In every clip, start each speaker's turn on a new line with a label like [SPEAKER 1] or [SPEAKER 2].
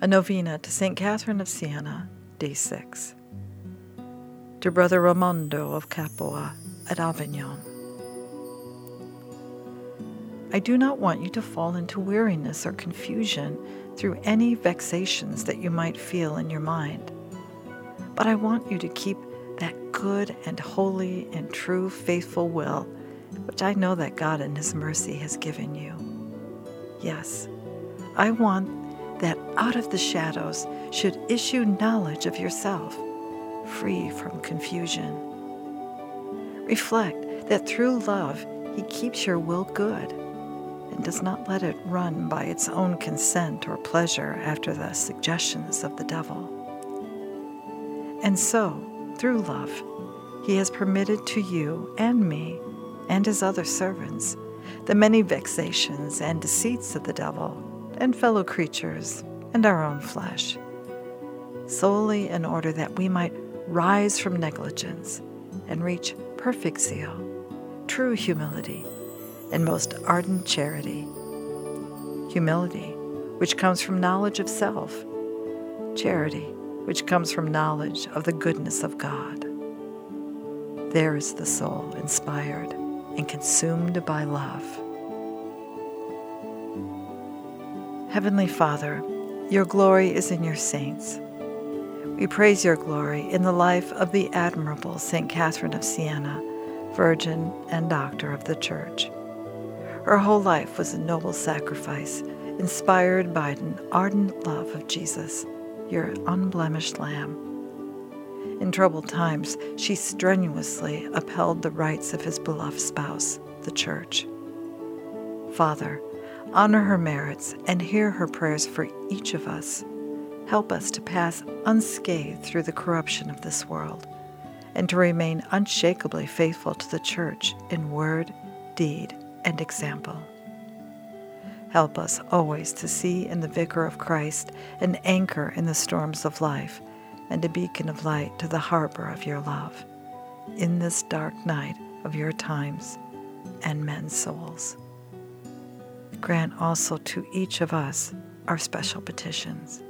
[SPEAKER 1] A novena to St. Catherine of Siena, Day 6. To Brother Raimondo of Capua at Avignon. I do not want you to fall into weariness or confusion through any vexations that you might feel in your mind. But I want you to keep that good and holy and true faithful will which I know that God in His mercy has given you. Yes, I want that out of the shadows should issue knowledge of yourself, free from confusion. Reflect that through love He keeps your will good and does not let it run by its own consent or pleasure after the suggestions of the devil. And so, through love, He has permitted to you and me and His other servants the many vexations and deceits of the devil and fellow creatures and our own flesh, solely in order that we might rise from negligence and reach perfect zeal, true humility, and most ardent charity. Humility, which comes from knowledge of self, charity, which comes from knowledge of the goodness of God. There is the soul inspired and consumed by love. Heavenly Father, your glory is in your saints. We praise your glory in the life of the admirable St. Catherine of Siena, Virgin and Doctor of the Church. Her whole life was a noble sacrifice, inspired by an ardent love of Jesus, your unblemished Lamb. In troubled times, she strenuously upheld the rights of his beloved spouse, the Church. Father, honor her merits, and hear her prayers for each of us. Help us to pass unscathed through the corruption of this world, and to remain unshakably faithful to the Church in word, deed, and example. Help us always to see in the Vicar of Christ an anchor in the storms of life and a beacon of light to the harbor of your love in this dark night of your times and men's souls grant also to each of us our special petitions.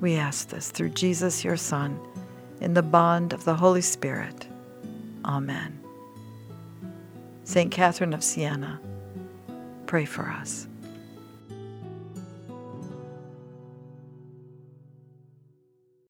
[SPEAKER 1] We ask this through Jesus, your Son, in the bond of the Holy Spirit. Amen. St. Catherine of Siena, pray for us.